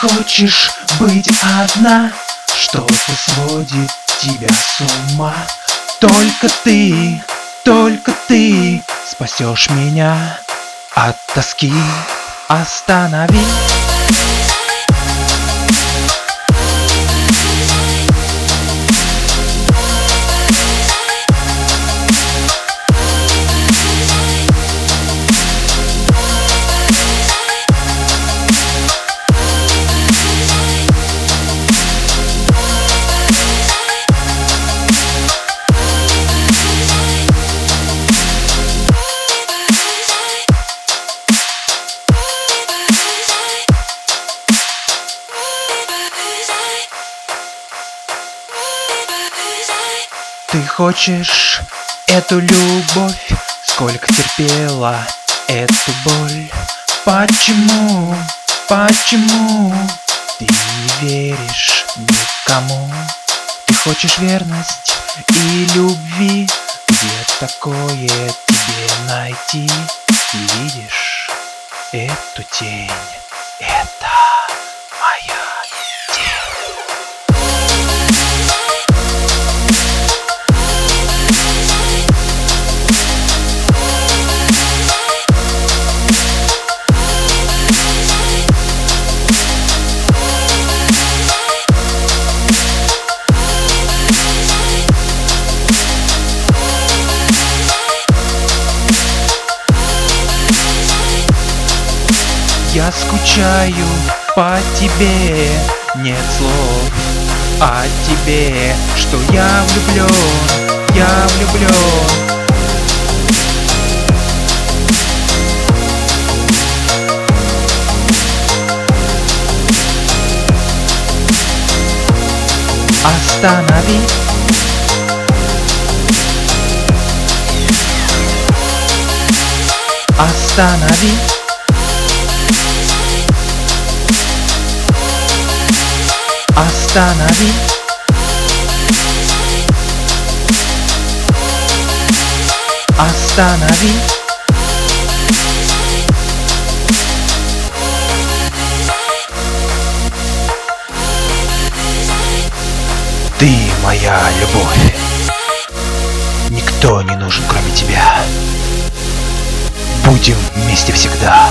хочешь быть одна. Что-то сводит тебя с ума? Только ты, только ты Спасешь меня от тоски. Останови Ты хочешь эту любовь, сколько терпела эту боль Почему, почему ты не веришь никому? Ты хочешь верность и любви, где такое тебе найти? Ты видишь эту тень, это моя Я скучаю по тебе, нет слов о тебе, что я влюблен, я влюблен. Останови. Останови Останови Останови Ты моя любовь. Никто не нужен, кроме тебя. Будем вместе всегда